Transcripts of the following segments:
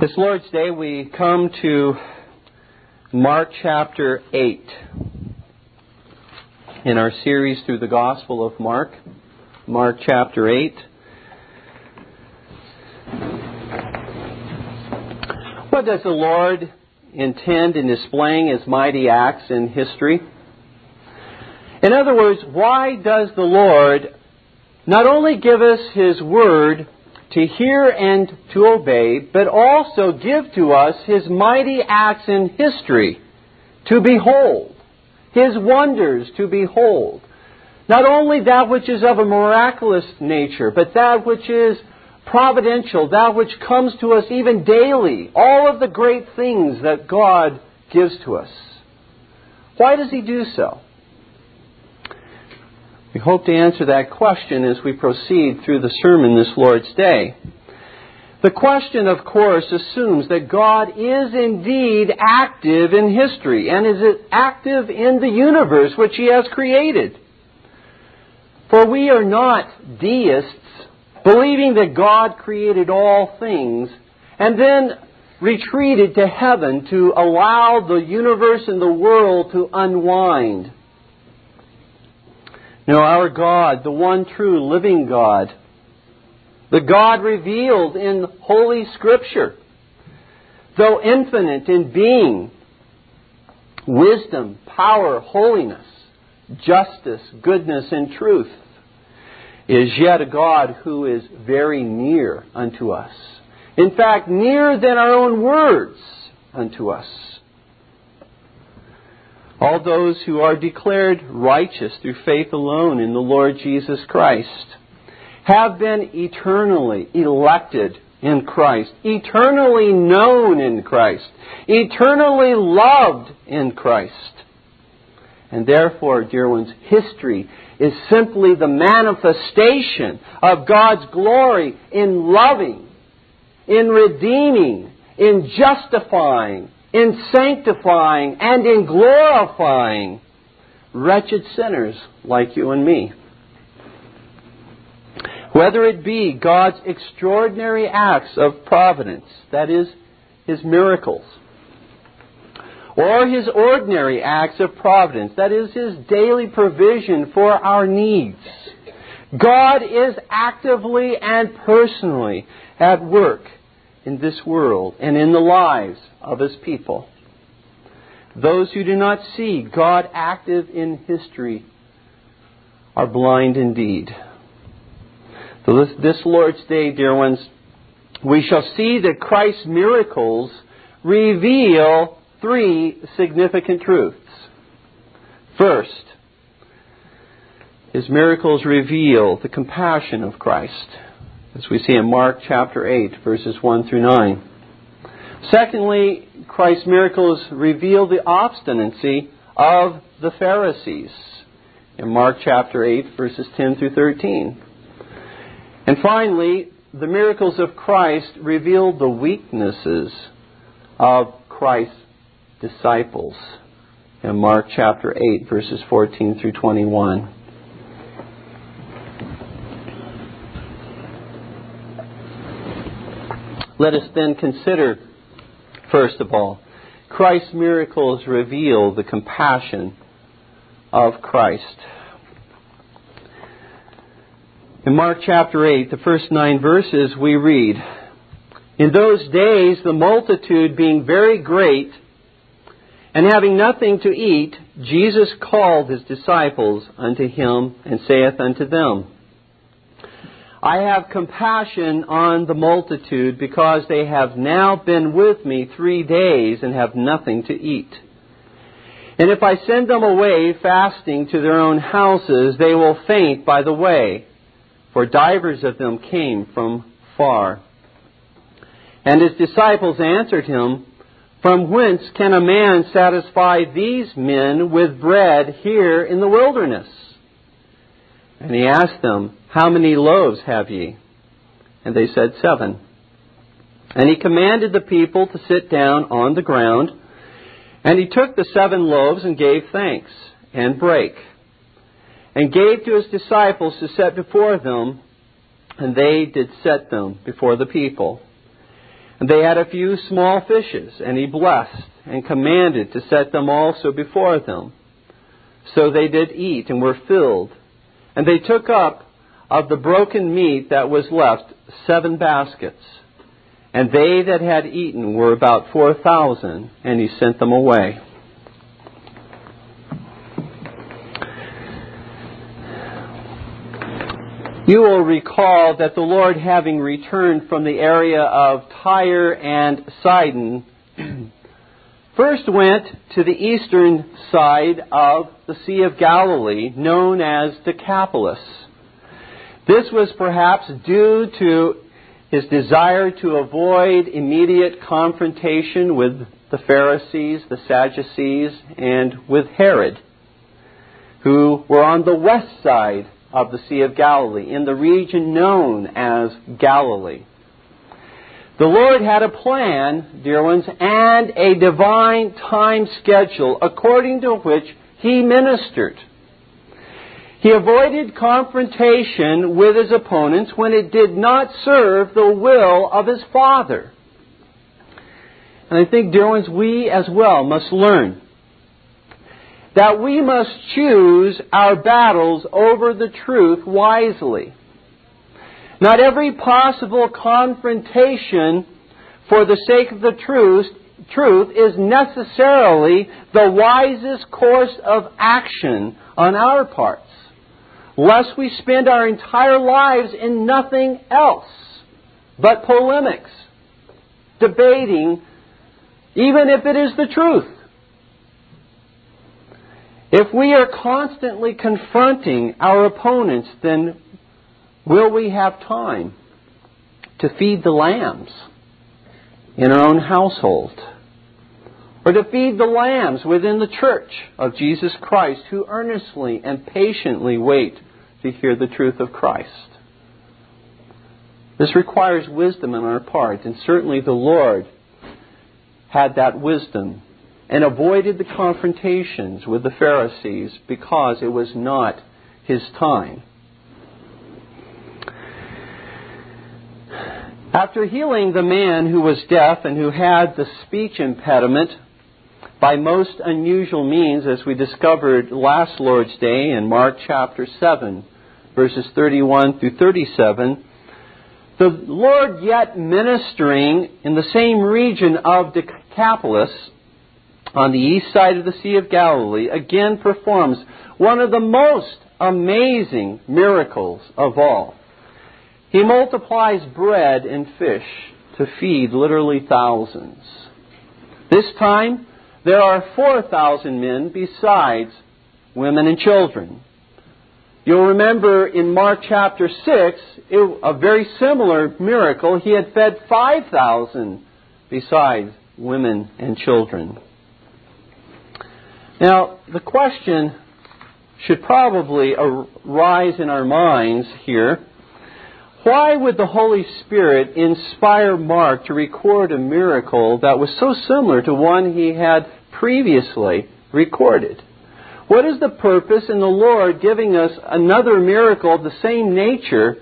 This Lord's Day, we come to Mark chapter 8 in our series through the Gospel of Mark. Mark chapter 8. What does the Lord intend in displaying His mighty acts in history? In other words, why does the Lord not only give us His Word, to hear and to obey, but also give to us His mighty acts in history to behold, His wonders to behold. Not only that which is of a miraculous nature, but that which is providential, that which comes to us even daily, all of the great things that God gives to us. Why does He do so? We hope to answer that question as we proceed through the sermon this Lord's Day. The question, of course, assumes that God is indeed active in history and is active in the universe which He has created. For we are not deists, believing that God created all things and then retreated to heaven to allow the universe and the world to unwind no, our God, the one true living God, the God revealed in Holy Scripture, though infinite in being, wisdom, power, holiness, justice, goodness, and truth, is yet a God who is very near unto us. In fact, nearer than our own words unto us all those who are declared righteous through faith alone in the Lord Jesus Christ have been eternally elected in Christ, eternally known in Christ, eternally loved in Christ. And therefore, dear ones, history is simply the manifestation of God's glory in loving, in redeeming, in justifying, in sanctifying and in glorifying wretched sinners like you and me. Whether it be God's extraordinary acts of providence, that is, His miracles, or His ordinary acts of providence, that is, His daily provision for our needs, God is actively and personally at work in this world and in the lives of his people. Those who do not see God active in history are blind indeed. So this, this Lord's Day, dear ones, we shall see that Christ's miracles reveal three significant truths. First, his miracles reveal the compassion of Christ as we see in Mark chapter 8, verses 1 through 9. Secondly, Christ's miracles reveal the obstinacy of the Pharisees in Mark chapter 8, verses 10 through 13. And finally, the miracles of Christ reveal the weaknesses of Christ's disciples in Mark chapter 8, verses 14 through 21. Let us then consider, first of all, Christ's miracles reveal the compassion of Christ. In Mark chapter 8, the first nine verses, we read, In those days, the multitude being very great, and having nothing to eat, Jesus called his disciples unto him, and saith unto them, I have compassion on the multitude because they have now been with me three days and have nothing to eat. And if I send them away fasting to their own houses, they will faint by the way, for divers of them came from far. And his disciples answered him, From whence can a man satisfy these men with bread here in the wilderness? And he asked them, How many loaves have ye? And they said, Seven. And he commanded the people to sit down on the ground. And he took the seven loaves and gave thanks, and brake, and gave to his disciples to set before them, and they did set them before the people. And they had a few small fishes, and he blessed and commanded to set them also before them. So they did eat and were filled. And they took up of the broken meat that was left seven baskets. And they that had eaten were about four thousand, and he sent them away. You will recall that the Lord, having returned from the area of Tyre and Sidon, first went to the eastern side of the Sea of Galilee, known as Decapolis. This was perhaps due to his desire to avoid immediate confrontation with the Pharisees, the Sadducees, and with Herod, who were on the west side of the Sea of Galilee, in the region known as Galilee. The Lord had a plan, dear ones, and a divine time schedule according to which He ministered. He avoided confrontation with his opponents when it did not serve the will of his Father. And I think, dear ones, we as well must learn that we must choose our battles over the truth wisely. Not every possible confrontation for the sake of the truth, truth is necessarily the wisest course of action on our parts, lest we spend our entire lives in nothing else but polemics, debating, even if it is the truth. If we are constantly confronting our opponents, then will we have time to feed the lambs in our own household? Or to feed the lambs within the church of Jesus Christ who earnestly and patiently wait to hear the truth of Christ? This requires wisdom on our part, and certainly the Lord had that wisdom and avoided the confrontations with the Pharisees because it was not his time. After healing the man who was deaf and who had the speech impediment by most unusual means, as we discovered last Lord's Day in Mark chapter 7, verses 31 through 37, the Lord yet ministering in the same region of Decapolis on the east side of the Sea of Galilee, again performs one of the most amazing miracles of all. He multiplies bread and fish to feed literally thousands. This time, there are 4,000 men besides women and children. You'll remember in Mark chapter 6, it, a very similar miracle. He had fed 5,000 besides women and children. Now, the question should probably arise in our minds here. Why would the Holy Spirit inspire Mark to record a miracle that was so similar to one he had previously recorded? What is the purpose in the Lord giving us another miracle of the same nature?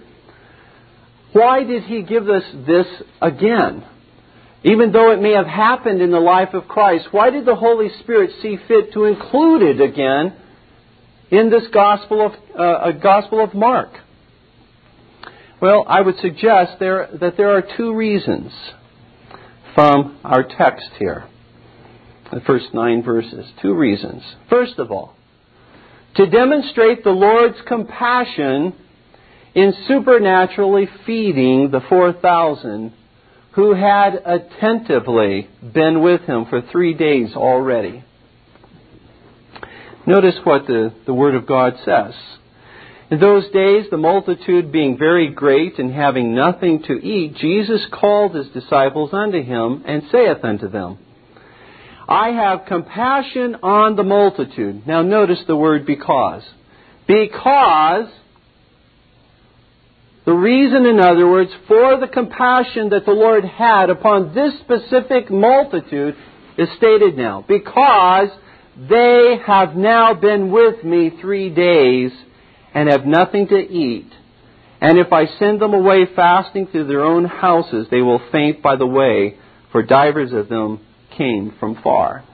Why did he give us this again? even though it may have happened in the life of Christ, why did the Holy Spirit see fit to include it again in this Gospel of, uh, Gospel of Mark? Well, I would suggest there, that there are two reasons from our text here, the first nine verses. Two reasons. First of all, to demonstrate the Lord's compassion in supernaturally feeding the 4,000 who had attentively been with him for three days already. Notice what the, the Word of God says. In those days, the multitude being very great and having nothing to eat, Jesus called his disciples unto him and saith unto them, I have compassion on the multitude. Now notice the word because. Because the reason, in other words, for the compassion that the Lord had upon this specific multitude is stated now. Because they have now been with me three days and have nothing to eat, And if I send them away fasting to their own houses, they will faint by the way, for divers of them came from far.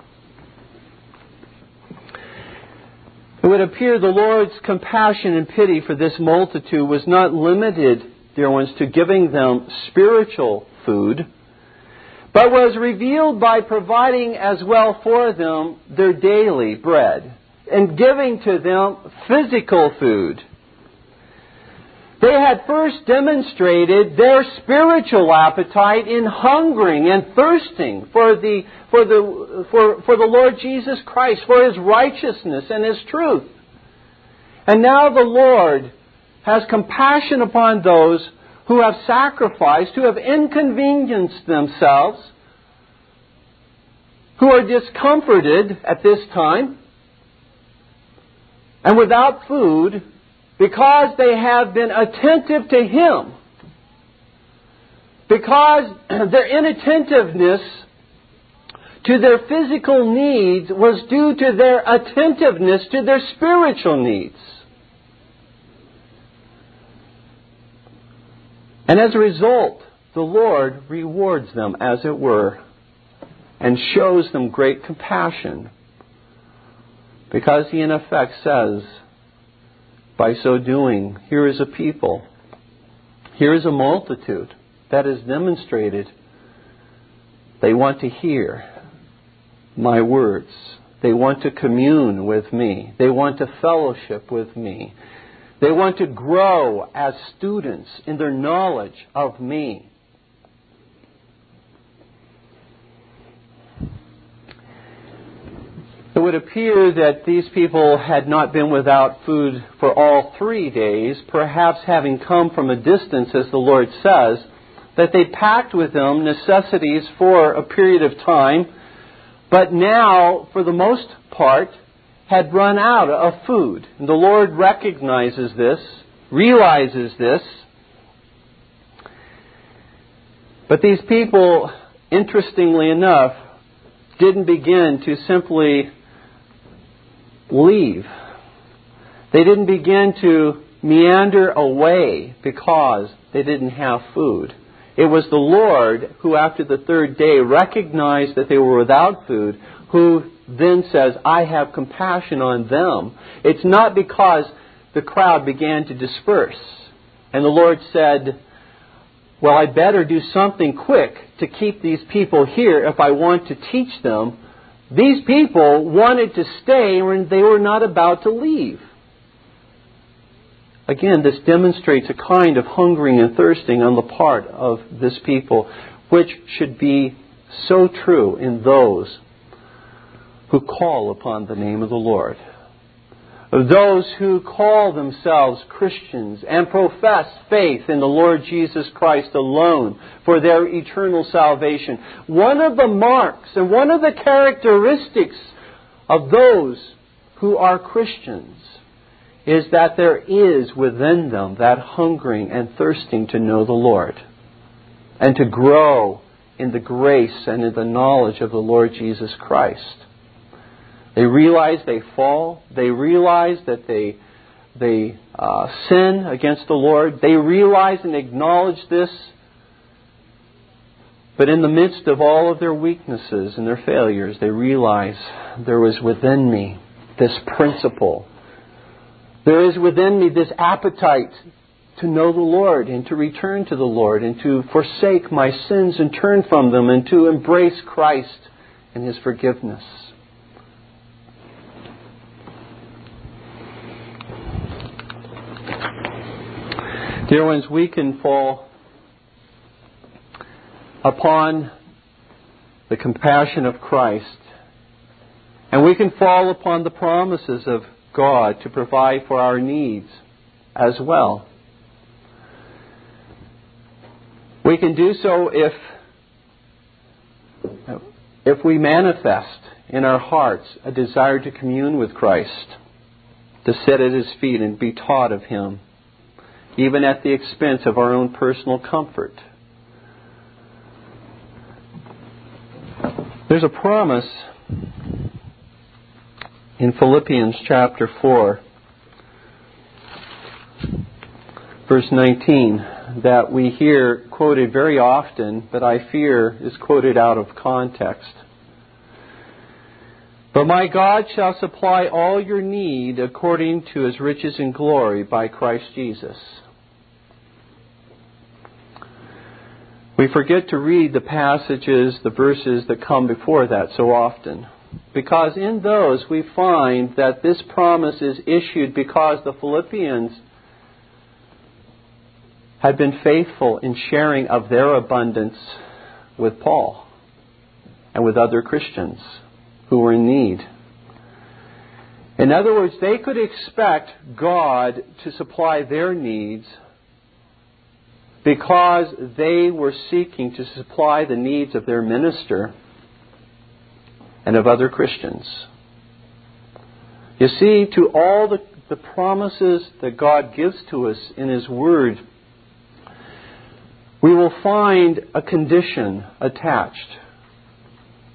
It would appear the Lord's compassion and pity for this multitude was not limited, dear ones, to giving them spiritual food, but was revealed by providing as well for them their daily bread and giving to them physical food. Had first demonstrated their spiritual appetite in hungering and thirsting for the, for the, for, for the Lord Jesus Christ, for His righteousness and His truth. And now the Lord has compassion upon those who have sacrificed, who have inconvenienced themselves, who are discomforted at this time, and without food, because they have been attentive to Him. Because their inattentiveness to their physical needs was due to their attentiveness to their spiritual needs. And as a result, the Lord rewards them, as it were, and shows them great compassion. Because He, in effect, says, by so doing, here is a people, here is a multitude that is demonstrated. They want to hear my words. They want to commune with me. They want to fellowship with me. They want to grow as students in their knowledge of me. Would appear that these people had not been without food for all three days, perhaps having come from a distance, as the Lord says, that they packed with them necessities for a period of time, but now, for the most part, had run out of food. And the Lord recognizes this, realizes this. But these people, interestingly enough, didn't begin to simply leave. They didn't begin to meander away because they didn't have food. It was the Lord who, after the third day, recognized that they were without food, who then says, I have compassion on them. It's not because the crowd began to disperse. And the Lord said, Well, I better do something quick to keep these people here if I want to teach them these people wanted to stay when they were not about to leave. Again, this demonstrates a kind of hungering and thirsting on the part of this people, which should be so true in those who call upon the name of the Lord those who call themselves Christians and profess faith in the Lord Jesus Christ alone for their eternal salvation. One of the marks and one of the characteristics of those who are Christians is that there is within them that hungering and thirsting to know the Lord and to grow in the grace and in the knowledge of the Lord Jesus Christ. They realize they fall. They realize that they, they uh, sin against the Lord. They realize and acknowledge this. But in the midst of all of their weaknesses and their failures, they realize there was within me this principle. There is within me this appetite to know the Lord and to return to the Lord and to forsake my sins and turn from them and to embrace Christ and His forgiveness. Dear ones, we can fall upon the compassion of Christ, and we can fall upon the promises of God to provide for our needs as well. We can do so if if we manifest in our hearts a desire to commune with Christ, to sit at his feet and be taught of him even at the expense of our own personal comfort. There's a promise in Philippians chapter 4, verse 19, that we hear quoted very often, but I fear is quoted out of context. But my God shall supply all your need according to his riches and glory by Christ Jesus. We forget to read the passages, the verses that come before that so often. Because in those we find that this promise is issued because the Philippians had been faithful in sharing of their abundance with Paul and with other Christians who were in need. In other words, they could expect God to supply their needs because they were seeking to supply the needs of their minister and of other Christians. You see, to all the, the promises that God gives to us in His Word, we will find a condition attached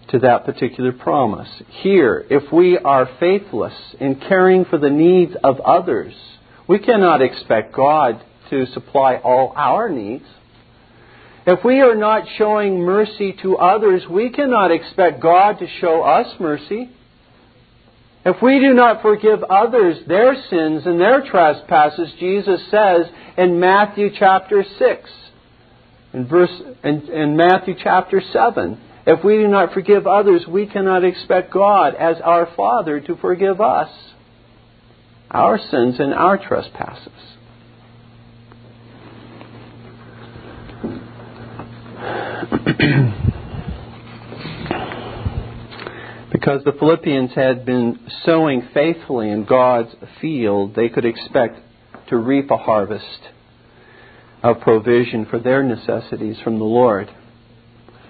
to that particular promise. Here, if we are faithless in caring for the needs of others, we cannot expect God to supply all our needs. If we are not showing mercy to others, we cannot expect God to show us mercy. If we do not forgive others their sins and their trespasses, Jesus says in Matthew chapter 6, in, verse, in, in Matthew chapter 7, if we do not forgive others, we cannot expect God as our Father to forgive us our sins and our trespasses. because the Philippians had been sowing faithfully in God's field, they could expect to reap a harvest of provision for their necessities from the Lord.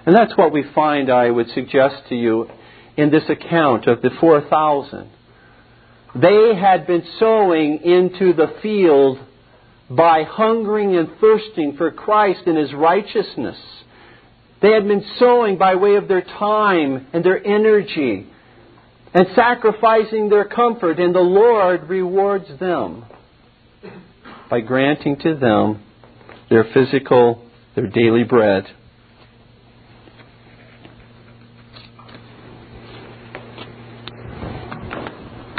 And that's what we find, I would suggest to you, in this account of the 4,000. They had been sowing into the field by hungering and thirsting for Christ and His righteousness. They had been sowing by way of their time and their energy and sacrificing their comfort, and the Lord rewards them by granting to them their physical, their daily bread.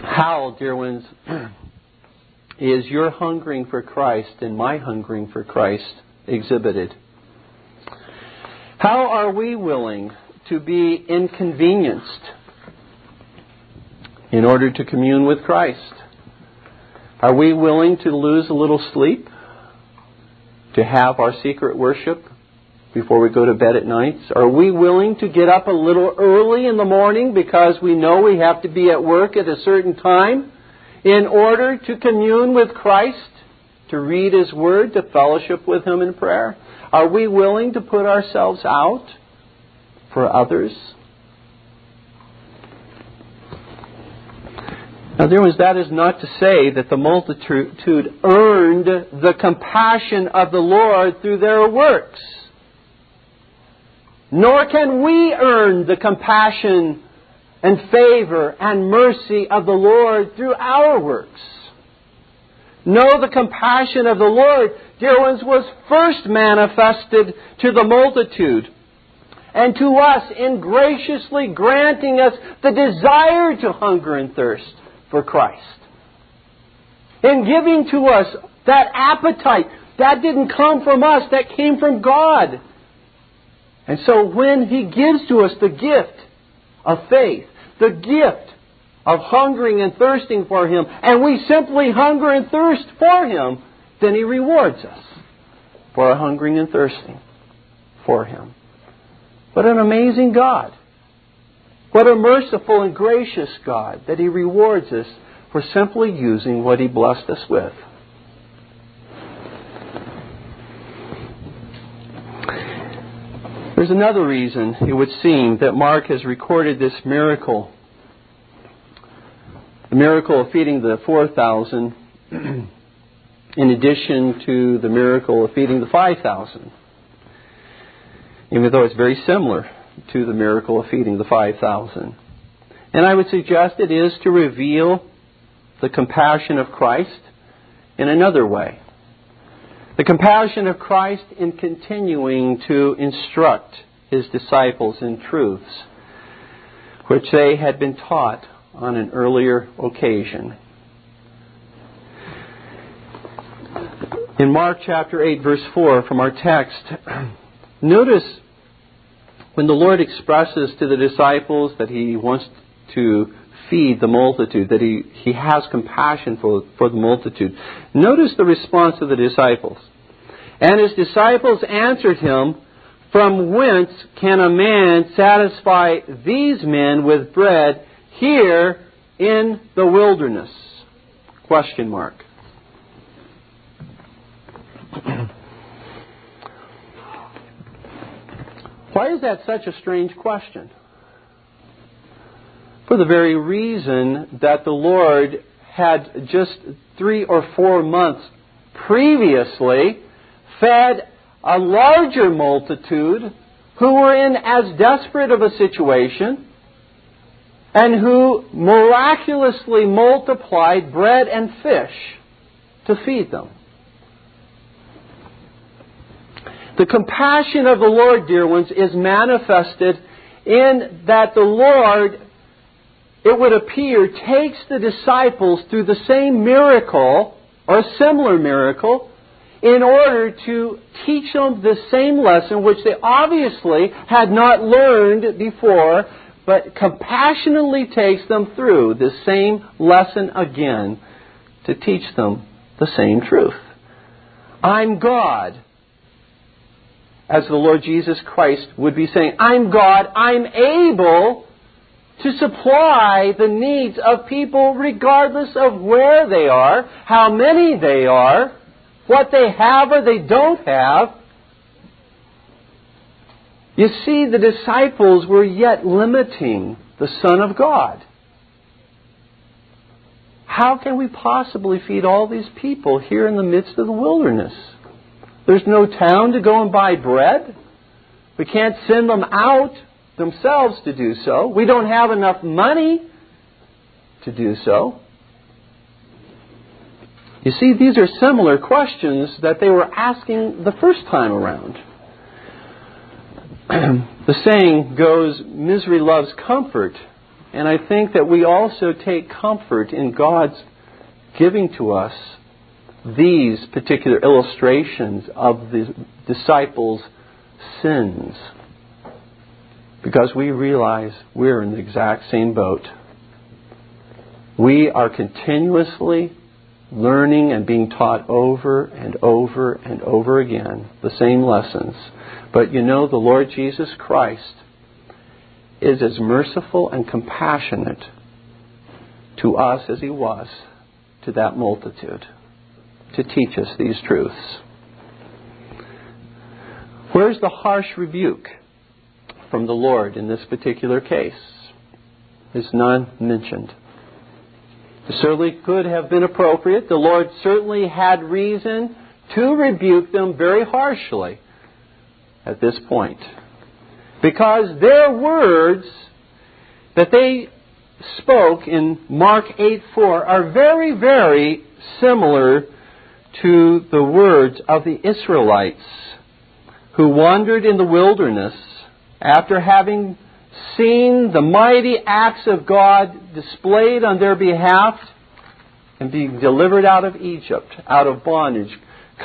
How, dear ones, is your hungering for Christ and my hungering for Christ exhibited? How are we willing to be inconvenienced in order to commune with Christ? Are we willing to lose a little sleep to have our secret worship before we go to bed at night? Are we willing to get up a little early in the morning because we know we have to be at work at a certain time in order to commune with Christ, to read His Word, to fellowship with Him in prayer? Are we willing to put ourselves out for others? Now, dear ones, that is not to say that the multitude earned the compassion of the Lord through their works. Nor can we earn the compassion and favor and mercy of the Lord through our works. No, the compassion of the Lord, dear ones, was first manifested to the multitude and to us in graciously granting us the desire to hunger and thirst for Christ. In giving to us that appetite, that didn't come from us, that came from God. And so when He gives to us the gift of faith, the gift of hungering and thirsting for Him, and we simply hunger and thirst for Him, then He rewards us for our hungering and thirsting for Him. What an amazing God. What a merciful and gracious God that He rewards us for simply using what He blessed us with. There's another reason, it would seem, that Mark has recorded this miracle. The miracle of feeding the 4,000, in addition to the miracle of feeding the 5,000. Even though it's very similar to the miracle of feeding the 5,000. And I would suggest it is to reveal the compassion of Christ in another way. The compassion of Christ in continuing to instruct his disciples in truths which they had been taught on an earlier occasion. In Mark chapter 8, verse 4, from our text, notice when the Lord expresses to the disciples that he wants to feed the multitude, that he, he has compassion for, for the multitude. Notice the response of the disciples. And his disciples answered him, From whence can a man satisfy these men with bread here in the wilderness? Question mark. Why is that such a strange question? For the very reason that the Lord had just three or four months previously fed a larger multitude who were in as desperate of a situation and who miraculously multiplied bread and fish to feed them. The compassion of the Lord, dear ones, is manifested in that the Lord, it would appear, takes the disciples through the same miracle or a similar miracle in order to teach them the same lesson which they obviously had not learned before, but compassionately takes them through the same lesson again to teach them the same truth. I'm God. As the Lord Jesus Christ would be saying, I'm God, I'm able to supply the needs of people regardless of where they are, how many they are, what they have or they don't have. You see, the disciples were yet limiting the Son of God. How can we possibly feed all these people here in the midst of the wilderness? There's no town to go and buy bread. We can't send them out themselves to do so. We don't have enough money to do so. You see, these are similar questions that they were asking the first time around. the saying goes, misery loves comfort. And I think that we also take comfort in God's giving to us these particular illustrations of the disciples' sins. Because we realize we're in the exact same boat. We are continuously learning and being taught over and over and over again the same lessons. But you know, the Lord Jesus Christ is as merciful and compassionate to us as he was to that multitude to teach us these truths. Where's the harsh rebuke from the Lord in this particular case? Is none mentioned. It certainly could have been appropriate. The Lord certainly had reason to rebuke them very harshly at this point. Because their words that they spoke in Mark 8 4 are very, very similar to the words of the Israelites who wandered in the wilderness after having seen the mighty acts of God displayed on their behalf and being delivered out of Egypt, out of bondage,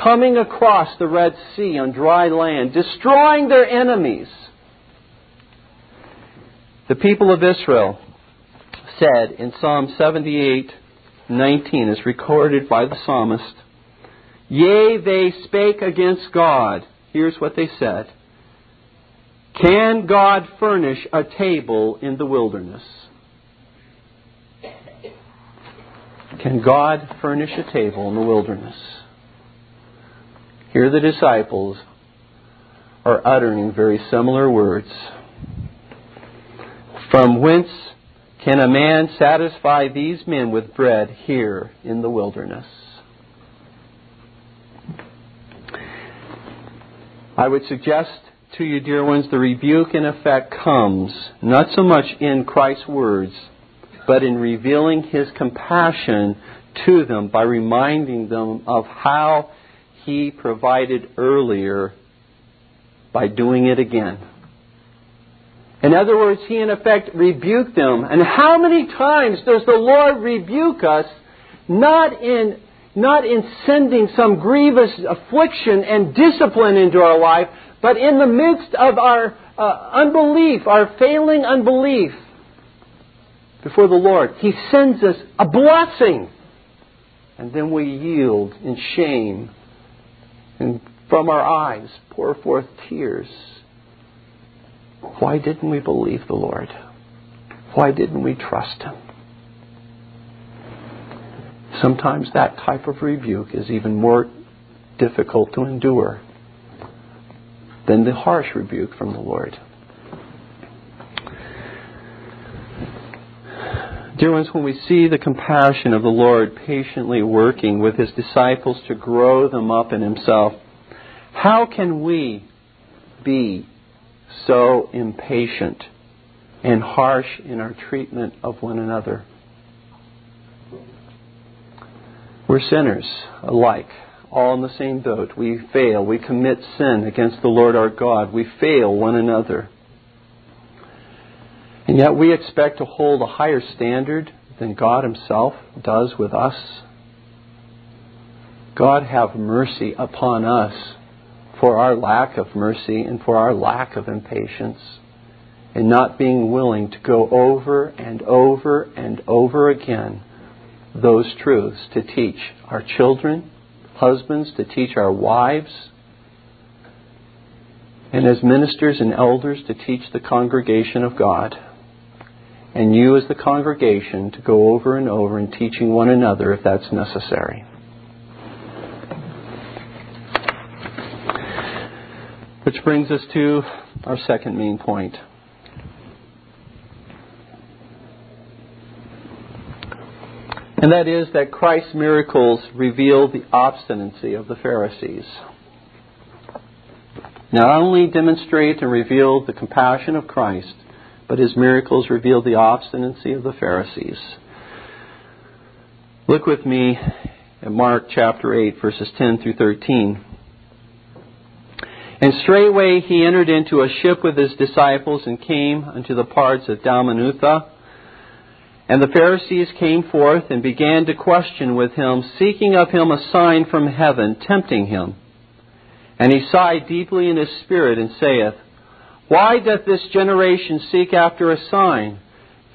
coming across the Red Sea on dry land, destroying their enemies. The people of Israel said in Psalm 78 19, as recorded by the psalmist, Yea, they spake against God. Here's what they said can God furnish a table in the wilderness? Can God furnish a table in the wilderness? Here the disciples are uttering very similar words. From whence can a man satisfy these men with bread here in the wilderness? I would suggest to you, dear ones, the rebuke in effect comes not so much in Christ's words, but in revealing his compassion to them by reminding them of how he provided earlier by doing it again. In other words, he in effect rebuked them. And how many times does the Lord rebuke us, not in, not in sending some grievous affliction and discipline into our life, but in the midst of our uh, unbelief, our failing unbelief before the Lord, He sends us a blessing. And then we yield in shame and from our eyes pour forth tears. Why didn't we believe the Lord? Why didn't we trust Him? Sometimes that type of rebuke is even more difficult to endure than the harsh rebuke from the Lord. Dear ones, when we see the compassion of the Lord patiently working with His disciples to grow them up in Himself, how can we be so impatient and harsh in our treatment of one another? We're sinners alike, all in the same boat. We fail. We commit sin against the Lord our God. We fail one another. And yet we expect to hold a higher standard than God Himself does with us. God have mercy upon us for our lack of mercy and for our lack of impatience and not being willing to go over and over and over again those truths to teach our children, husbands, to teach our wives, and as ministers and elders to teach the congregation of God and you as the congregation to go over and over and teaching one another if that's necessary. Which brings us to our second main point. And that is that Christ's miracles reveal the obstinacy of the Pharisees. Not only demonstrate and reveal the compassion of Christ, but his miracles reveal the obstinacy of the Pharisees. Look with me at Mark chapter 8, verses 10 through 13. And straightway he entered into a ship with his disciples and came unto the parts of Dalmanutha. And the Pharisees came forth and began to question with him, seeking of him a sign from heaven, tempting him. And he sighed deeply in his spirit and saith, why doth this generation seek after a sign?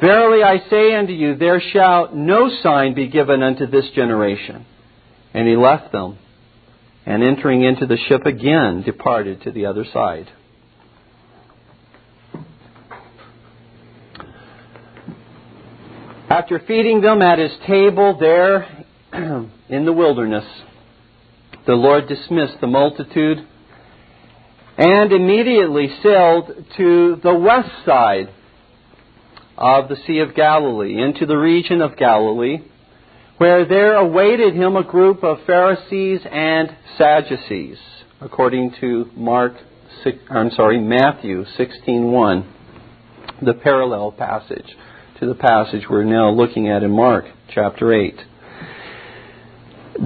Verily I say unto you, there shall no sign be given unto this generation. And he left them, and entering into the ship again, departed to the other side. After feeding them at his table there in the wilderness, the Lord dismissed the multitude and immediately sailed to the west side of the Sea of Galilee, into the region of Galilee, where there awaited him a group of Pharisees and Sadducees, according to Mark, I'm sorry, Matthew 16:1, the parallel passage to the passage we're now looking at in Mark chapter 8.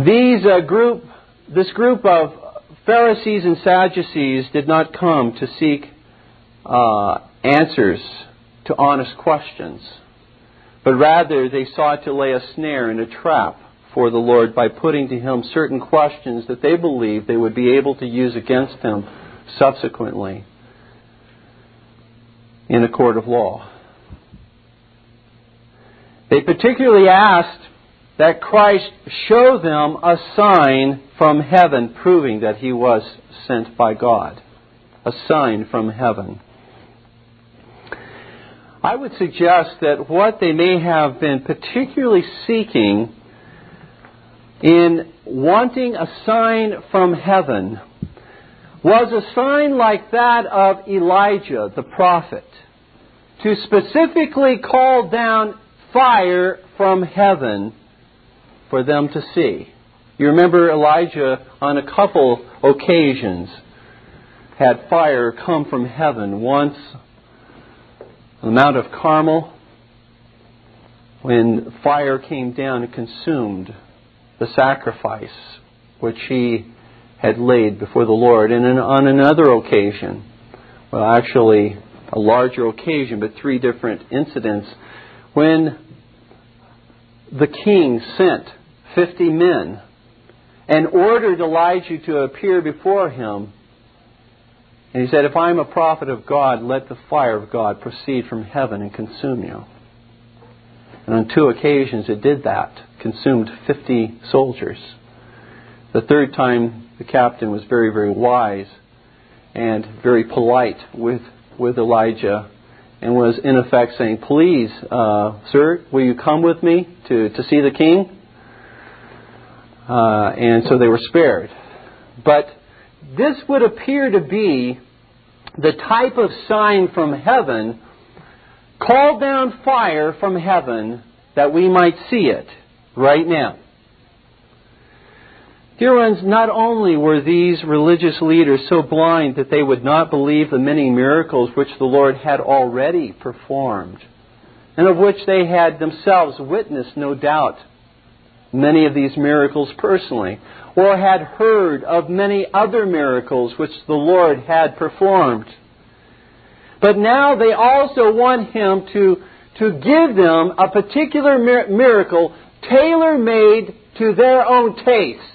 These uh, group, this group of Pharisees and Sadducees did not come to seek uh, answers to honest questions, but rather they sought to lay a snare and a trap for the Lord by putting to him certain questions that they believed they would be able to use against him subsequently in a court of law. They particularly asked that Christ show them a sign from heaven proving that he was sent by God. A sign from heaven. I would suggest that what they may have been particularly seeking in wanting a sign from heaven was a sign like that of Elijah the prophet to specifically call down fire from heaven for them to see. You remember Elijah on a couple occasions had fire come from heaven. Once on the Mount of Carmel, when fire came down and consumed the sacrifice which he had laid before the Lord. And on another occasion, well, actually a larger occasion, but three different incidents, when the king sent 50 men and ordered Elijah to appear before him. And he said, If I'm a prophet of God, let the fire of God proceed from heaven and consume you. And on two occasions it did that, consumed 50 soldiers. The third time, the captain was very, very wise and very polite with, with Elijah and was in effect saying, Please, uh, sir, will you come with me to, to see the king? Uh, and so they were spared. But this would appear to be the type of sign from heaven, call down fire from heaven that we might see it right now. Dear ones, not only were these religious leaders so blind that they would not believe the many miracles which the Lord had already performed, and of which they had themselves witnessed, no doubt, many of these miracles personally, or had heard of many other miracles which the Lord had performed. But now they also want Him to, to give them a particular miracle tailor made to their own tastes.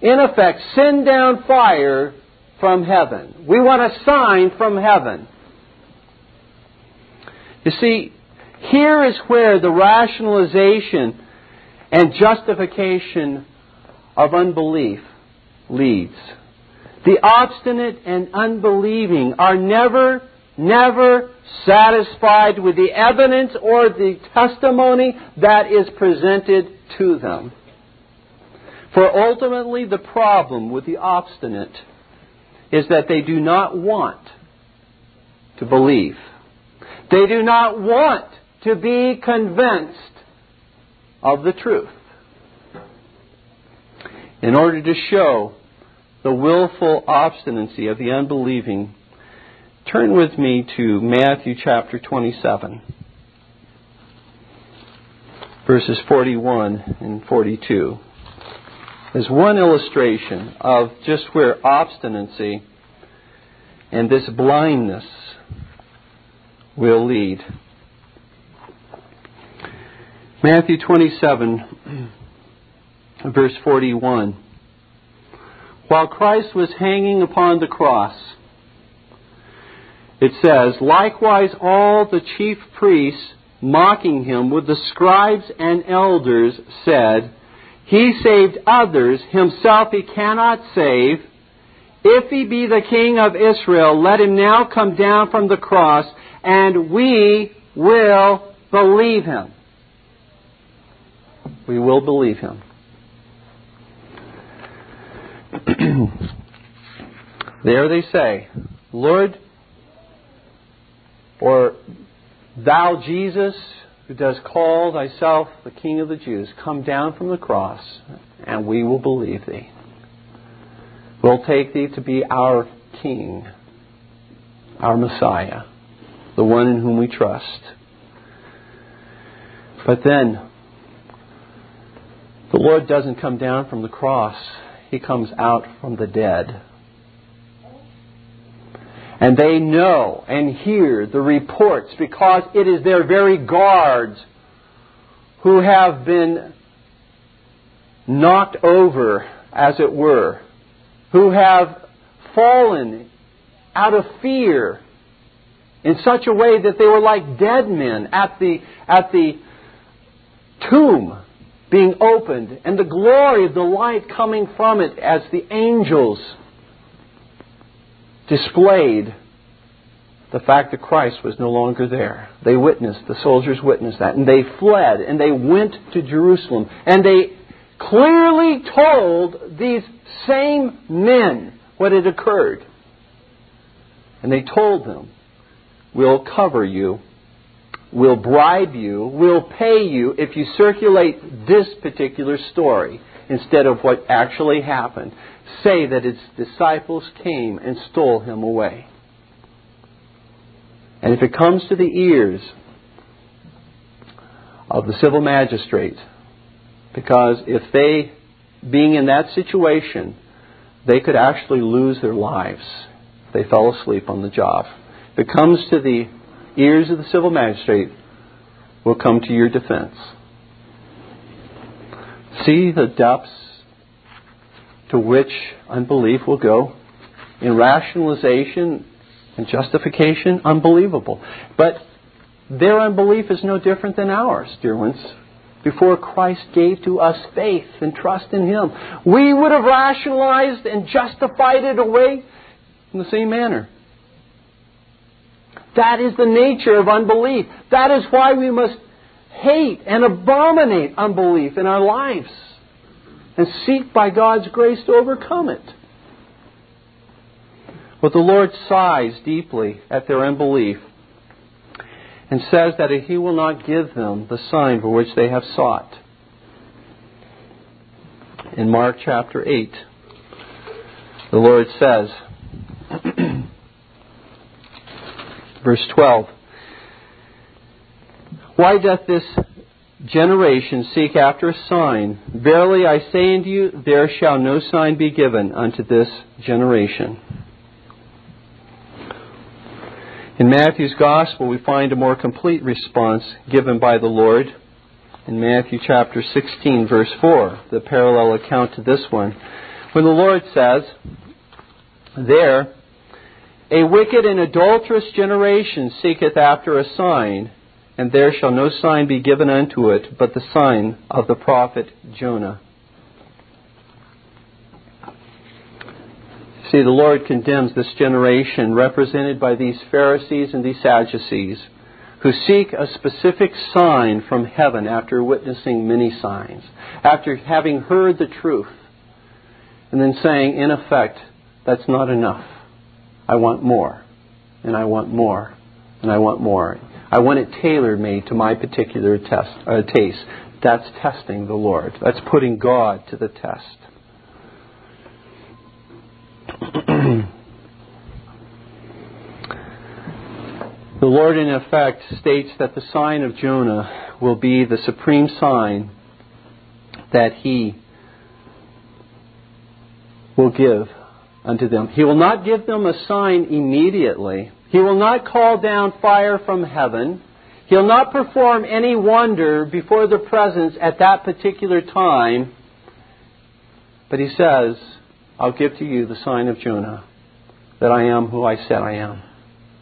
In effect, send down fire from heaven. We want a sign from heaven. You see, here is where the rationalization and justification of unbelief leads. The obstinate and unbelieving are never, never satisfied with the evidence or the testimony that is presented to them. For ultimately, the problem with the obstinate is that they do not want to believe. They do not want to be convinced of the truth. In order to show the willful obstinacy of the unbelieving, turn with me to Matthew chapter 27, verses 41 and 42. As one illustration of just where obstinacy and this blindness will lead. Matthew 27, verse 41. While Christ was hanging upon the cross, it says, Likewise all the chief priests, mocking him with the scribes and elders, said, He saved others, himself he cannot save. If he be the king of Israel, let him now come down from the cross, and we will believe him we will believe him. there they say, Lord, or thou Jesus, who does call thyself the King of the Jews, come down from the cross, and we will believe thee. We'll take thee to be our King, our Messiah, the one in whom we trust. But then, the Lord doesn't come down from the cross, He comes out from the dead. And they know and hear the reports because it is their very guards who have been knocked over, as it were, who have fallen out of fear in such a way that they were like dead men at the, at the tomb being opened and the glory of the light coming from it as the angels displayed the fact that Christ was no longer there. They witnessed, the soldiers witnessed that, and they fled and they went to Jerusalem and they clearly told these same men what had occurred. And they told them, We'll cover you we'll bribe you, we'll pay you if you circulate this particular story instead of what actually happened. Say that its disciples came and stole him away. And if it comes to the ears of the civil magistrate, because if they being in that situation, they could actually lose their lives if they fell asleep on the job. If it comes to the ears of the civil magistrate, will come to your defense. See the depths to which unbelief will go in rationalization and justification, unbelievable. But their unbelief is no different than ours, dear ones. Before Christ gave to us faith and trust in Him, we would have rationalized and justified it away in the same manner. That is the nature of unbelief. That is why we must hate and abominate unbelief in our lives and seek by God's grace to overcome it. But the Lord sighs deeply at their unbelief and says that He will not give them the sign for which they have sought. In Mark chapter 8, the Lord says, verse 12, Why doth this generation seek after a sign? Verily I say unto you, there shall no sign be given unto this generation. In Matthew's Gospel, we find a more complete response given by the Lord. In Matthew chapter 16, verse 4, the parallel account to this one, when the Lord says, There, a wicked and adulterous generation seeketh after a sign, and there shall no sign be given unto it but the sign of the prophet Jonah. See, the Lord condemns this generation represented by these Pharisees and these Sadducees who seek a specific sign from heaven after witnessing many signs, after having heard the truth, and then saying, in effect, that's not enough. I want more, and I want more, and I want more. I want it tailor made to my particular test, uh, taste. That's testing the Lord. That's putting God to the test. the Lord, in effect, states that the sign of Jonah will be the supreme sign that he will give unto them. He will not give them a sign immediately. He will not call down fire from heaven. He'll not perform any wonder before the presence at that particular time. But he says, I'll give to you the sign of Jonah, that I am who I said I am.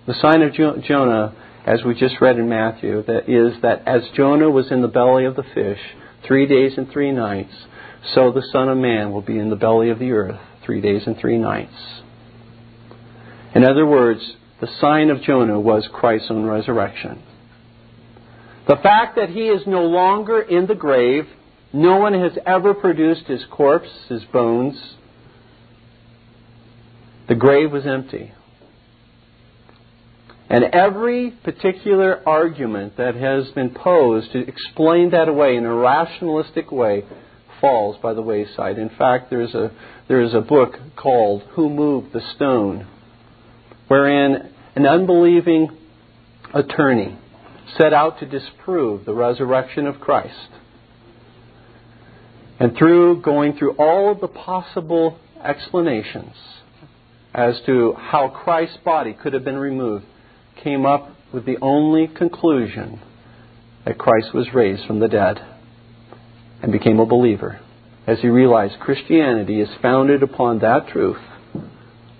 The sign of Jonah, as we just read in Matthew, that is that as Jonah was in the belly of the fish three days and three nights, so the Son of Man will be in the belly of the earth three days and three nights. In other words, the sign of Jonah was Christ's own resurrection. The fact that he is no longer in the grave, no one has ever produced his corpse, his bones, the grave was empty. And every particular argument that has been posed to explain that away in a rationalistic way falls by the wayside. In fact, there's a, there's a book called Who Moved the Stone, wherein an unbelieving attorney set out to disprove the resurrection of Christ. And through going through all of the possible explanations, as to how Christ's body could have been removed, came up with the only conclusion that Christ was raised from the dead and became a believer. As he realized Christianity is founded upon that truth,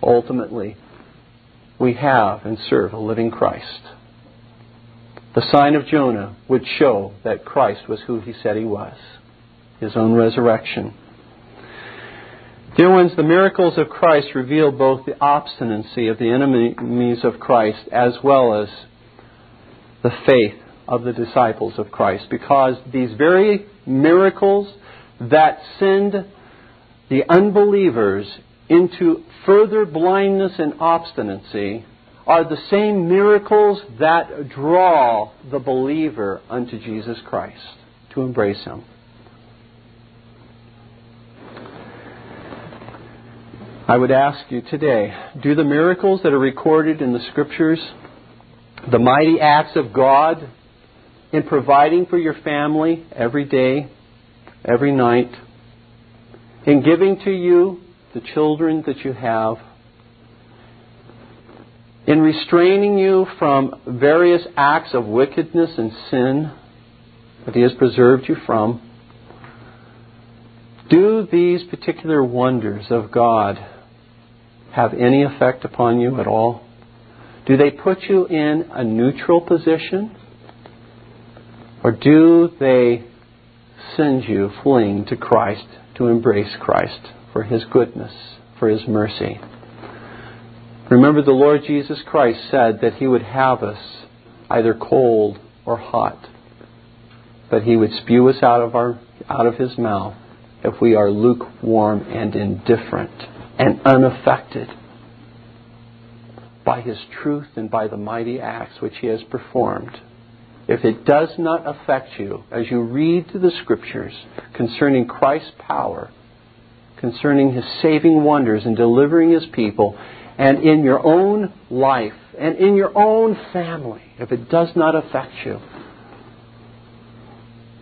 ultimately, we have and serve a living Christ. The sign of Jonah would show that Christ was who he said he was his own resurrection. Dear ones, the miracles of Christ reveal both the obstinacy of the enemies of Christ as well as the faith of the disciples of Christ. Because these very miracles that send the unbelievers into further blindness and obstinacy are the same miracles that draw the believer unto Jesus Christ to embrace Him. I would ask you today do the miracles that are recorded in the Scriptures, the mighty acts of God in providing for your family every day, every night, in giving to you the children that you have, in restraining you from various acts of wickedness and sin that He has preserved you from, do these particular wonders of God have any effect upon you at all? Do they put you in a neutral position? Or do they send you fleeing to Christ to embrace Christ for His goodness, for His mercy? Remember, the Lord Jesus Christ said that He would have us either cold or hot, that He would spew us out of, our, out of His mouth if we are lukewarm and indifferent and unaffected by His truth and by the mighty acts which He has performed. If it does not affect you as you read the Scriptures concerning Christ's power, concerning His saving wonders and delivering His people, and in your own life and in your own family, if it does not affect you,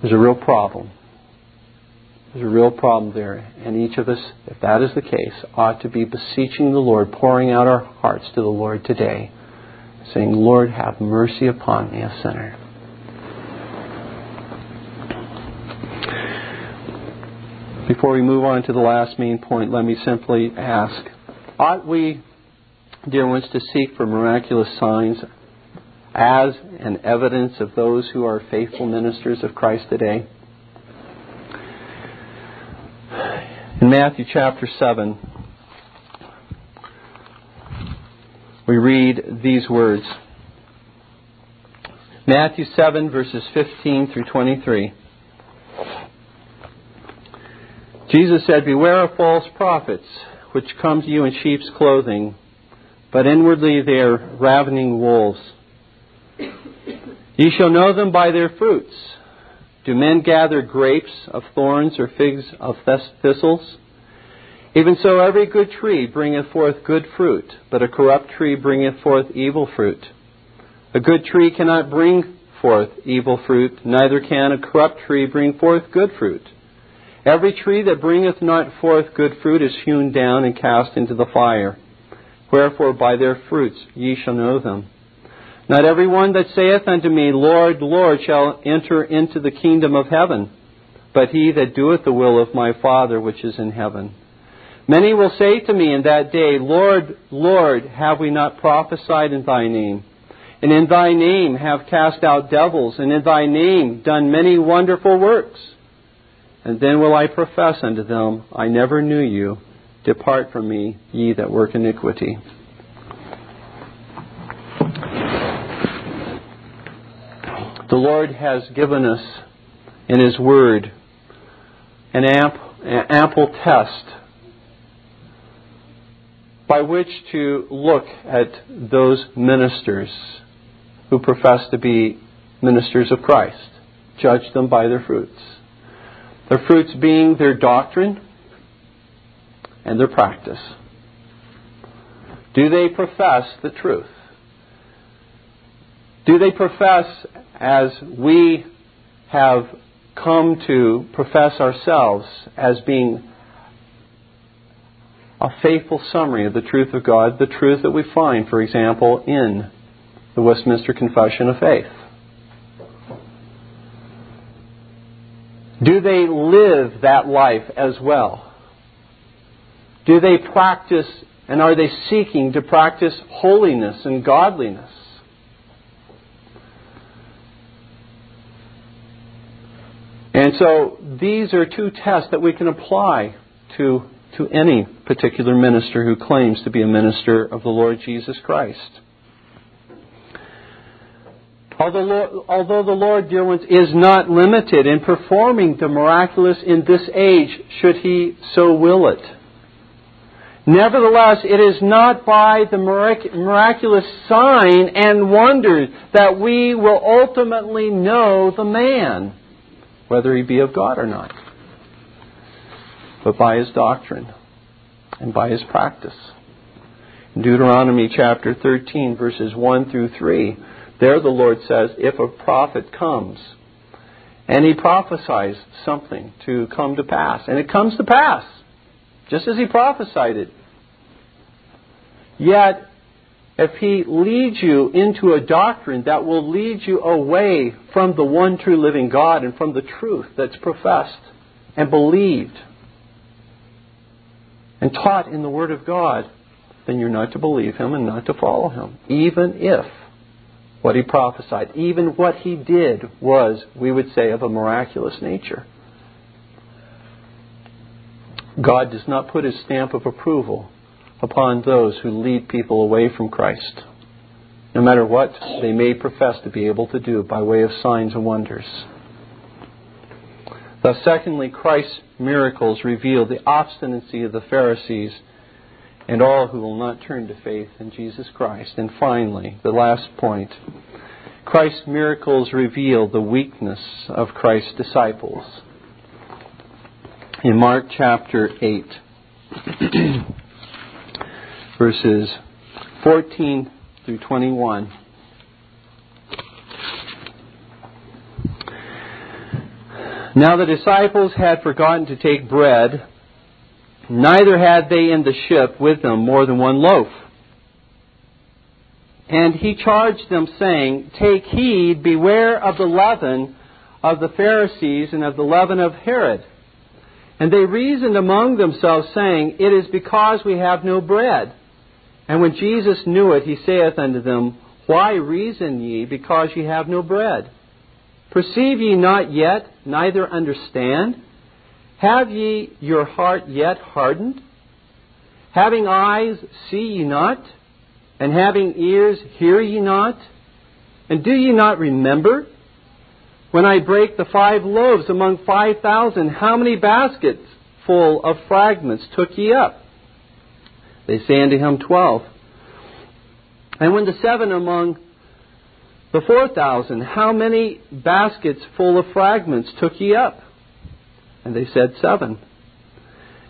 there's a real problem. There's a real problem there. And each of us, if that is the case, ought to be beseeching the Lord, pouring out our hearts to the Lord today, saying, Lord, have mercy upon me, a sinner. Before we move on to the last main point, let me simply ask Ought we, dear ones, to seek for miraculous signs as an evidence of those who are faithful ministers of Christ today? In Matthew chapter 7, we read these words Matthew 7, verses 15 through 23. Jesus said, Beware of false prophets, which come to you in sheep's clothing, but inwardly they are ravening wolves. Ye shall know them by their fruits. Do men gather grapes of thorns or figs of thistles? Even so, every good tree bringeth forth good fruit, but a corrupt tree bringeth forth evil fruit. A good tree cannot bring forth evil fruit, neither can a corrupt tree bring forth good fruit. Every tree that bringeth not forth good fruit is hewn down and cast into the fire. Wherefore by their fruits ye shall know them. Not every one that saith unto me, Lord, Lord, shall enter into the kingdom of heaven, but he that doeth the will of my Father which is in heaven. Many will say to me in that day, Lord, Lord, have we not prophesied in thy name? And in thy name have cast out devils, and in thy name done many wonderful works. And then will I profess unto them, I never knew you. Depart from me, ye that work iniquity. The Lord has given us in His Word an ample test by which to look at those ministers who profess to be ministers of Christ. Judge them by their fruits. Their fruits being their doctrine and their practice. Do they profess the truth? Do they profess as we have come to profess ourselves as being a faithful summary of the truth of God, the truth that we find, for example, in the Westminster Confession of Faith? Do they live that life as well? Do they practice and are they seeking to practice holiness and godliness? And so these are two tests that we can apply to, to any particular minister who claims to be a minister of the Lord Jesus Christ. Although, the Lord, dear ones, is not limited in performing the miraculous in this age, should He so will it. Nevertheless, it is not by the miraculous sign and wonder that we will ultimately know the man whether he be of God or not, but by his doctrine and by his practice. In Deuteronomy chapter 13, verses 1 through 3, there the Lord says, If a prophet comes and he prophesies something to come to pass, and it comes to pass, just as he prophesied it. Yet, if he leads you into a doctrine that will lead you away from the one true living God and from the truth that's professed and believed and taught in the Word of God, then you're not to believe him and not to follow him, even if what he prophesied, even what he did was, we would say, of a miraculous nature. God does not put his stamp of approval upon those who lead people away from Christ, no matter what they may profess to be able to do by way of signs and wonders. Thus, secondly, Christ's miracles reveal the obstinacy of the Pharisees and all who will not turn to faith in Jesus Christ. And finally, the last point Christ's miracles reveal the weakness of Christ's disciples. In Mark chapter 8, verses 14 through 21. Now the disciples had forgotten to take bread, neither had they in the ship with them more than one loaf. And he charged them, saying, Take heed, beware of the leaven of the Pharisees and of the leaven of Herod. And they reasoned among themselves, saying, It is because we have no bread. And when Jesus knew it, he saith unto them, Why reason ye, because ye have no bread? Perceive ye not yet, neither understand? Have ye your heart yet hardened? Having eyes, see ye not? And having ears, hear ye not? And do ye not remember? When I break the five loaves among five thousand, how many baskets full of fragments took ye up? They say unto him, Twelve. And when the seven among the four thousand, how many baskets full of fragments took ye up? And they said, Seven.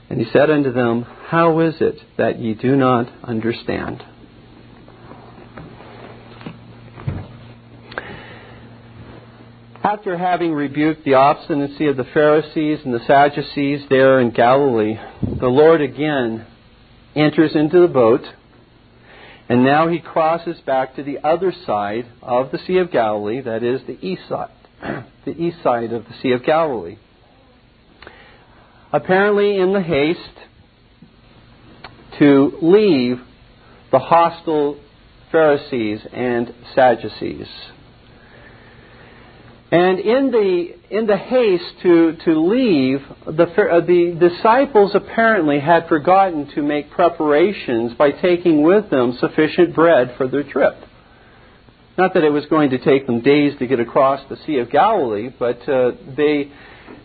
And he said unto them, How is it that ye do not understand? After having rebuked the obstinacy of the Pharisees and the Sadducees there in Galilee, the Lord again enters into the boat, and now he crosses back to the other side of the Sea of Galilee, that is the east side, the east side of the Sea of Galilee. Apparently in the haste to leave the hostile Pharisees and Sadducees. And in the, in the haste to, to leave, the, uh, the disciples apparently had forgotten to make preparations by taking with them sufficient bread for their trip. Not that it was going to take them days to get across the Sea of Galilee, but uh, they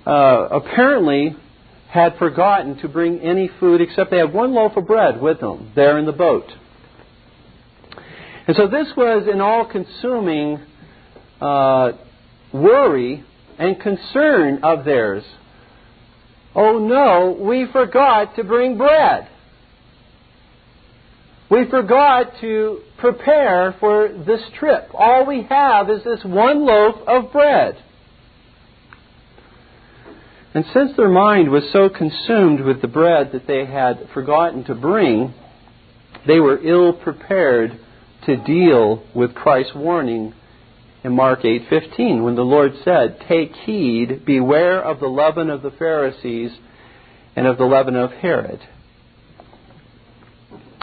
uh, apparently had forgotten to bring any food except they had one loaf of bread with them there in the boat. And so this was an all consuming uh, worry and concern of theirs. Oh no, we forgot to bring bread. We forgot to prepare for this trip. All we have is this one loaf of bread. And since their mind was so consumed with the bread that they had forgotten to bring, they were ill prepared to deal with Christ's warning in Mark 8:15 when the Lord said, "Take heed, beware of the leaven of the Pharisees and of the leaven of Herod."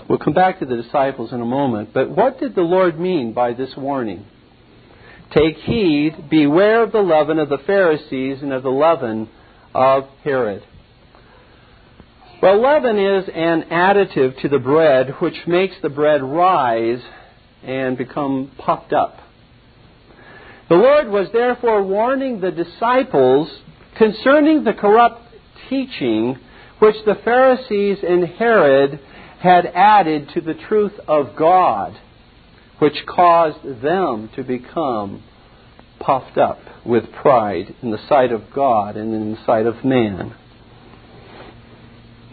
We'll come back to the disciples in a moment, but what did the Lord mean by this warning? Take heed, beware of the leaven of the Pharisees and of the leaven of Herod. Well, leaven is an additive to the bread which makes the bread rise and become puffed up. The Lord was therefore warning the disciples concerning the corrupt teaching which the Pharisees and Herod had added to the truth of God, which caused them to become puffed up with pride in the sight of God and in the sight of man.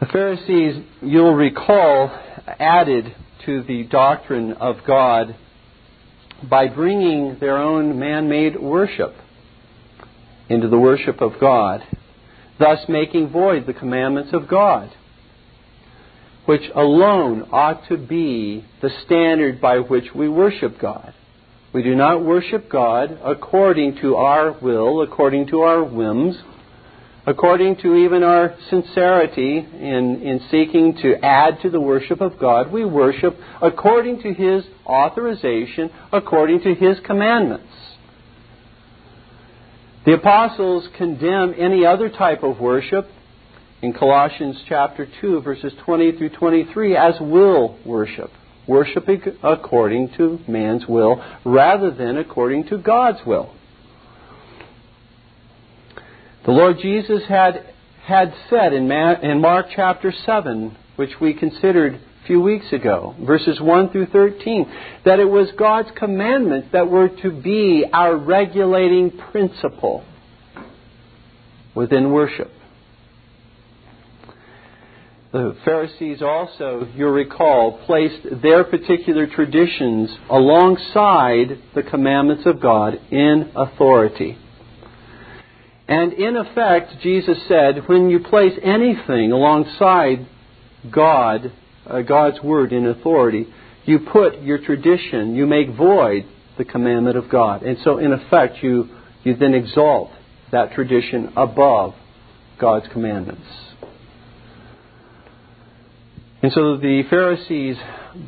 the Pharisees, you'll recall, added to the doctrine of God by bringing their own man made worship. into the worship of God, thus making void the commandments of God, which alone ought to be the standard by which we worship God. We do not worship God according to our will, according to our whims, according to even our sincerity in, in seeking to add to the worship of God. We worship according to His authorization, according to His commandments. The apostles condemn any other type of worship in Colossians chapter 2 verses 20 through 23 as will worship, worshiping according to man's will rather than according to God's will. The Lord Jesus had had said in, in Mark chapter 7, which we considered a few weeks ago, verses 1 through 13, that it was God's commandments that were to be our regulating principle within worship. The Pharisees also, you'll recall, placed their particular traditions alongside the commandments of God in authority. And in effect, Jesus said, when you place anything alongside God uh, God's word in authority, you put your tradition, you make void the commandment of God. And so, in effect, you, you then exalt that tradition above God's commandments. And so the Pharisees,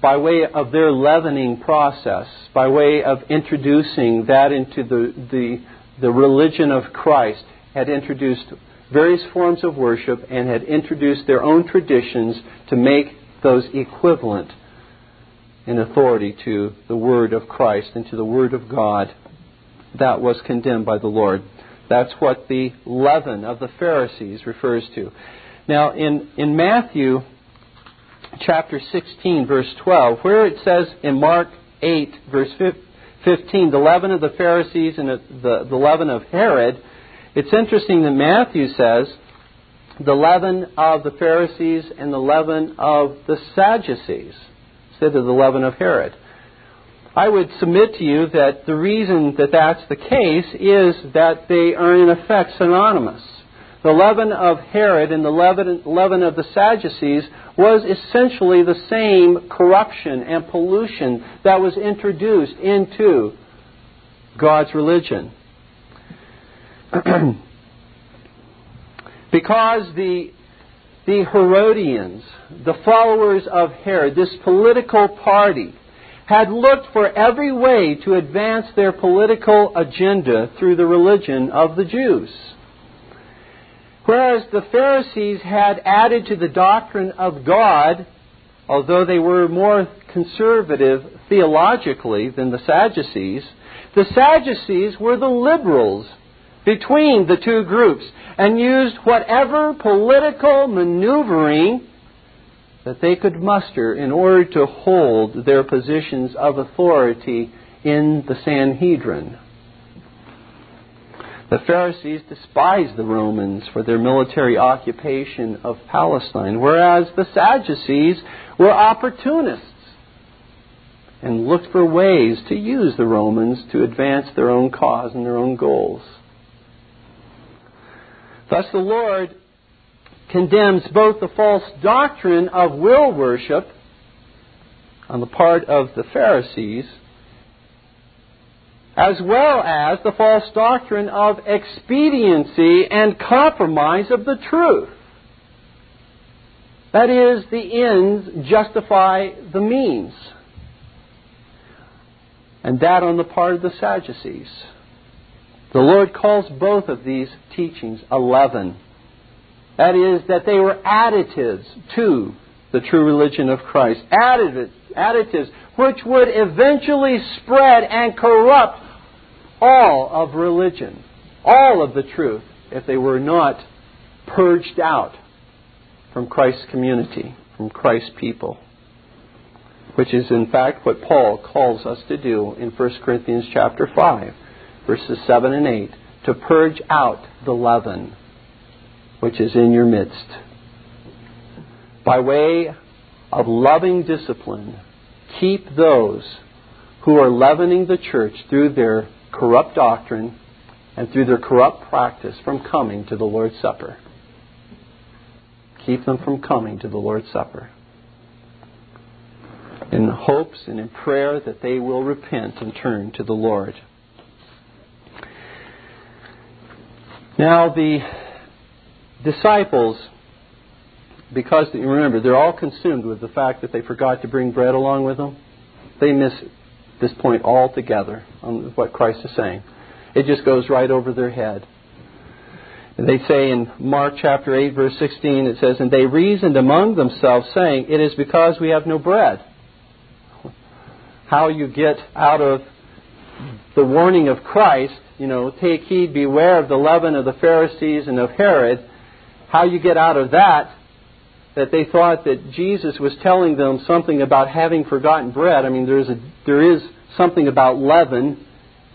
by way of their leavening process, by way of introducing that into the, the, the religion of Christ, had introduced various forms of worship and had introduced their own traditions to make those equivalent in authority to the Word of Christ and to the Word of God. That was condemned by the Lord. That's what the leaven of the Pharisees refers to. Now, in, in Matthew chapter 16, verse 12, where it says in Mark 8, verse 15, the leaven of the Pharisees and the, the leaven of Herod, it's interesting that Matthew says the leaven of the Pharisees and the leaven of the Sadducees instead of the leaven of Herod. I would submit to you that the reason that that's the case is that they are in effect synonymous. The leaven of Herod and the leaven, of the Sadducees was essentially the same corruption and pollution that was introduced into God's religion. Because the, the Herodians, the followers of Herod, this political party, had looked for every way to advance their political agenda through the religion of the Jews. Whereas the Pharisees had added to the doctrine of God, although they were more conservative theologically than the Sadducees, the Sadducees were the liberals between the two groups and used whatever political maneuvering that they could muster in order to hold their positions of authority in the Sanhedrin. The Pharisees despised the Romans for their military occupation of Palestine, whereas the Sadducees were opportunists and looked for ways to use the Romans to advance their own cause and their own goals. Thus, the Lord condemns both the false doctrine of will worship on the part of the Pharisees, as well as the false doctrine of expediency and compromise of the truth. That is, the ends justify the means. And that on the part of the Sadducees. The Lord calls both of these teachings a leaven. That is, that they were additives to the true religion of Christ. Additives, additives which would eventually spread and corrupt all of religion, all of the truth, if they were not purged out from Christ's community, from Christ's people. Which is in fact what Paul calls us to do in 1 Corinthians chapter 5 verses 7 and 8, to purge out the leaven which is in your midst. By way of loving discipline, keep those who are leavening the church through their corrupt doctrine and through their corrupt practice from coming to the Lord's Supper. Keep them from coming to the Lord's Supper. In hopes and in prayer that they will repent and turn to the Lord. Now, the disciples, because remember, they're all consumed with the fact that they forgot to bring bread along with them, they miss this point altogether on what Christ is saying. It just goes right over their head. And they say in Mark chapter 8, verse 16, it says, And they reasoned among themselves, saying, It is because we have no bread. How you get out of the warning of Christ, you know, take heed, beware of the leaven of the Pharisees and of Herod, how you get out of that, that they thought that Jesus was telling them something about having forgotten bread. I mean, there's a, there is something about leaven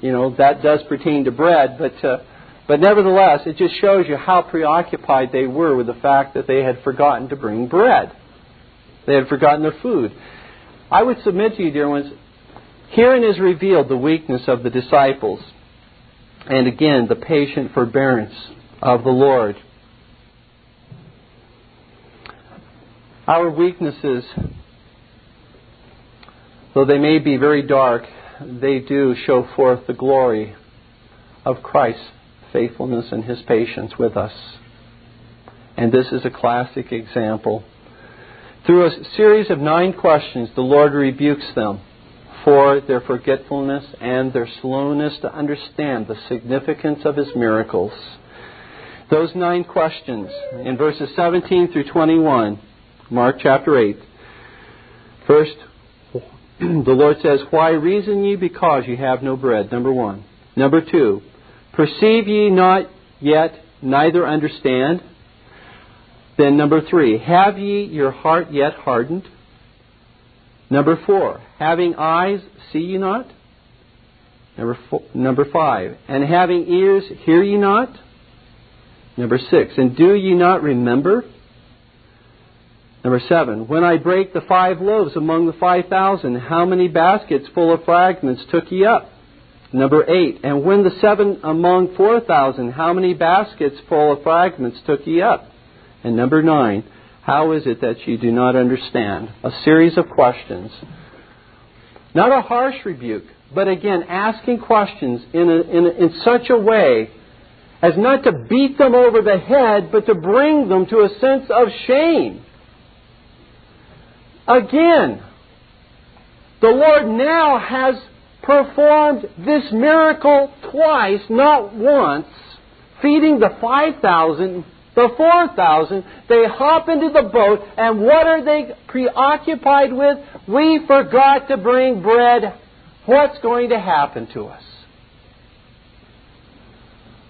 you know, that does pertain to bread, but, uh, but nevertheless, it just shows you how preoccupied they were with the fact that they had forgotten to bring bread. They had forgotten their food. I would submit to you, dear ones, herein is revealed the weakness of the disciples, and again, the patient forbearance of the Lord. Our weaknesses, though they may be very dark, they do show forth the glory of Christ's faithfulness and his patience with us. And this is a classic example. Through a series of nine questions, the Lord rebukes them for their forgetfulness and their slowness to understand the significance of his miracles. Those nine questions in verses 17 through 21, Mark chapter 8. First, the Lord says, Why reason ye because ye have no bread? Number one. Number two, perceive ye not yet, neither understand? Then number three, have ye your heart yet hardened? Number four, having eyes, see ye not? Number, four, number five, and having ears, hear ye not? Number six, and do ye not remember? Number seven, when I break the five loaves among the five thousand, how many baskets full of fragments took ye up? Number eight, and when the seven among four thousand, how many baskets full of fragments took ye up? And number nine, how is it that ye do not understand? A series of questions. Not a harsh rebuke, but again, asking questions in, a, in, a, in such a way as not to beat them over the head, but to bring them to a sense of shame Again, the Lord now has performed this miracle twice, not once, feeding the 5,000, the 4,000. They hop into the boat, and what are they preoccupied with? We forgot to bring bread. What's going to happen to us?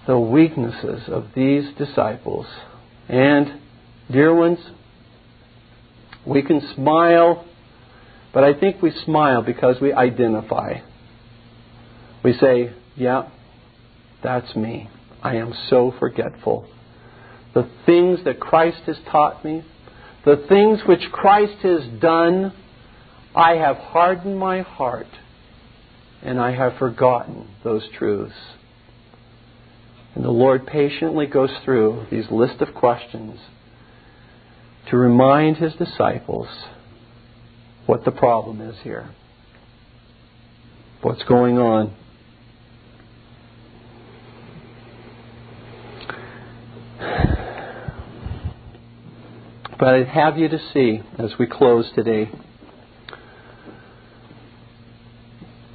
The weaknesses of these disciples. And, dear ones, we can smile, but I think we smile because we identify. We say, yeah, that's me. I am so forgetful. The things that Christ has taught me, the things which Christ has done, I have hardened my heart and I have forgotten those truths. And the Lord patiently goes through these list of questions to remind his disciples what the problem is here, what's going on. But I'd have you to see as we close today.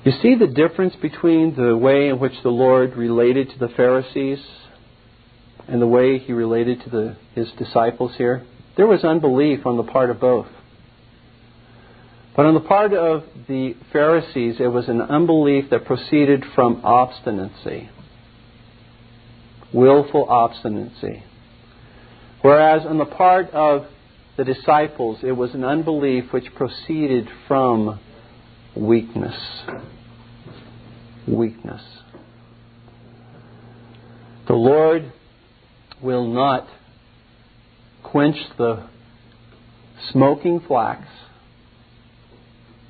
You see the difference between the way in which the Lord related to the Pharisees and the way he related to the, his disciples here? There was unbelief on the part of both. But on the part of the Pharisees, it was an unbelief that proceeded from obstinacy, willful obstinacy. Whereas on the part of the disciples, it was an unbelief which proceeded from weakness. Weakness. The Lord will not quench the smoking flax,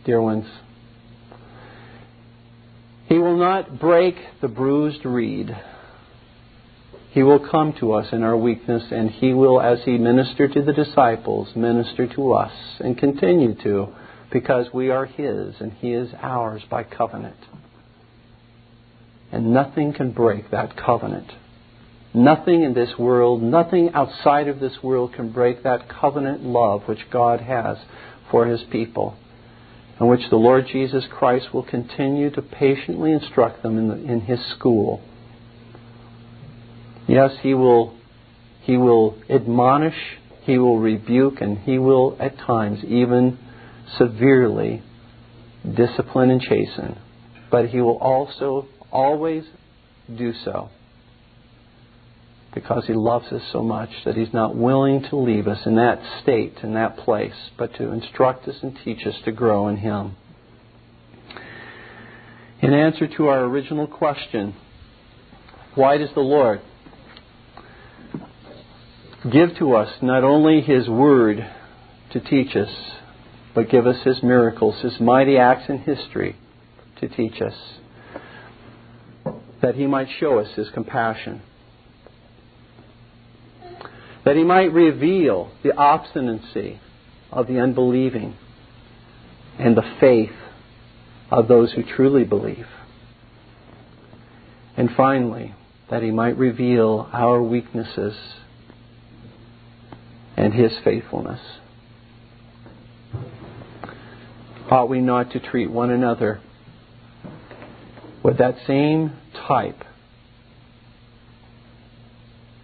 dear ones. He will not break the bruised reed. He will come to us in our weakness, and He will, as He ministered to the disciples, minister to us and continue to, because we are His and He is ours by covenant. And nothing can break that covenant. Nothing in this world, nothing outside of this world can break that covenant love which God has for His people, and which the Lord Jesus Christ will continue to patiently instruct them in, the, in His school. Yes, He will, He will admonish, He will rebuke, and He will at times even severely discipline and chasten. But He will also always do so because He loves us so much that He's not willing to leave us in that state, in that place, but to instruct us and teach us to grow in Him. In answer to our original question, why does the Lord give to us not only His Word to teach us, but give us His miracles, His mighty acts in history to teach us? That He might show us His compassion that he might reveal the obstinacy of the unbelieving and the faith of those who truly believe. And finally, that he might reveal our weaknesses and his faithfulness. Ought we not to treat one another with that same type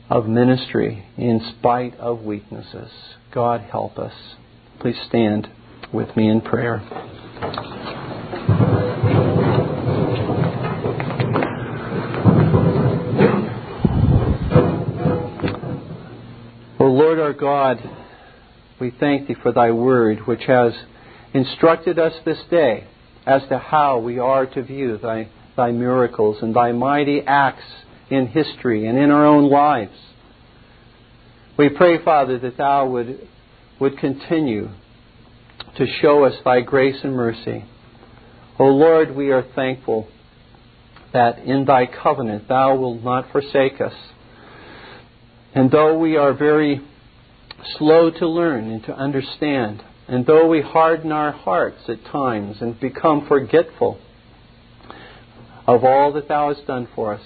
of ministry in spite of weaknesses. God help us. Please stand with me in prayer. O Lord our God, we thank Thee for Thy word, which has instructed us this day as to how we are to view Thy, thy miracles and Thy mighty acts in history and in our own lives. We pray, Father, that Thou would, would continue to show us Thy grace and mercy. O Lord, we are thankful that in Thy covenant Thou wilt not forsake us. And though we are very slow to learn and to understand, and though we harden our hearts at times and become forgetful of all that Thou hast done for us,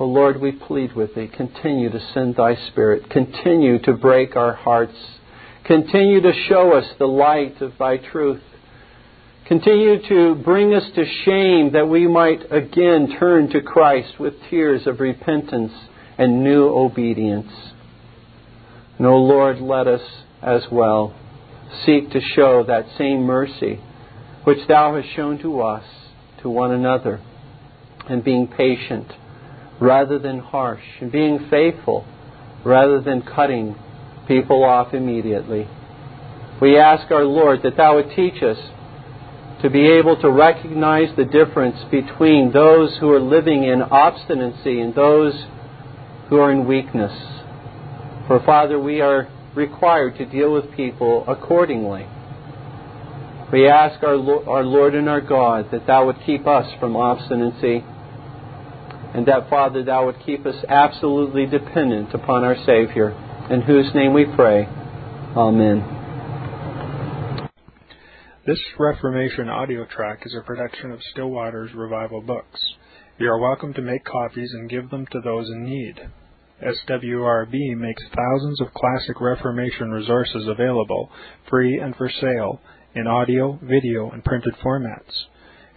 O oh Lord, we plead with Thee, continue to send Thy Spirit, continue to break our hearts, continue to show us the light of Thy truth, continue to bring us to shame that we might again turn to Christ with tears of repentance and new obedience. And, O oh Lord, let us as well seek to show that same mercy which Thou hast shown to us, to one another, and being patient rather than harsh, and being faithful rather than cutting people off immediately. We ask our Lord that Thou would teach us to be able to recognize the difference between those who are living in obstinacy and those who are in weakness. For, Father, we are required to deal with people accordingly. We ask our, our Lord and our God that Thou would keep us from obstinacy and that, Father, Thou would keep us absolutely dependent upon our Savior, in whose name we pray. Amen. This Reformation audio track is a production of Still Waters Revival Books. You are welcome to make copies and give them to those in need. SWRB makes thousands of classic Reformation resources available, free and for sale, in audio, video, and printed formats.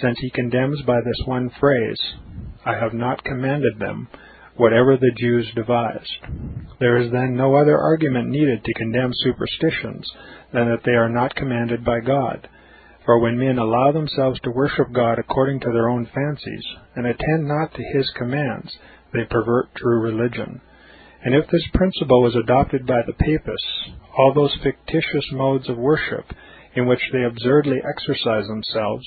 since he condemns by this one phrase, I have not commanded them, whatever the Jews devised. There is then no other argument needed to condemn superstitions than that they are not commanded by God. For when men allow themselves to worship God according to their own fancies, and attend not to his commands, they pervert true religion. And if this principle was adopted by the papists, all those fictitious modes of worship in which they absurdly exercise themselves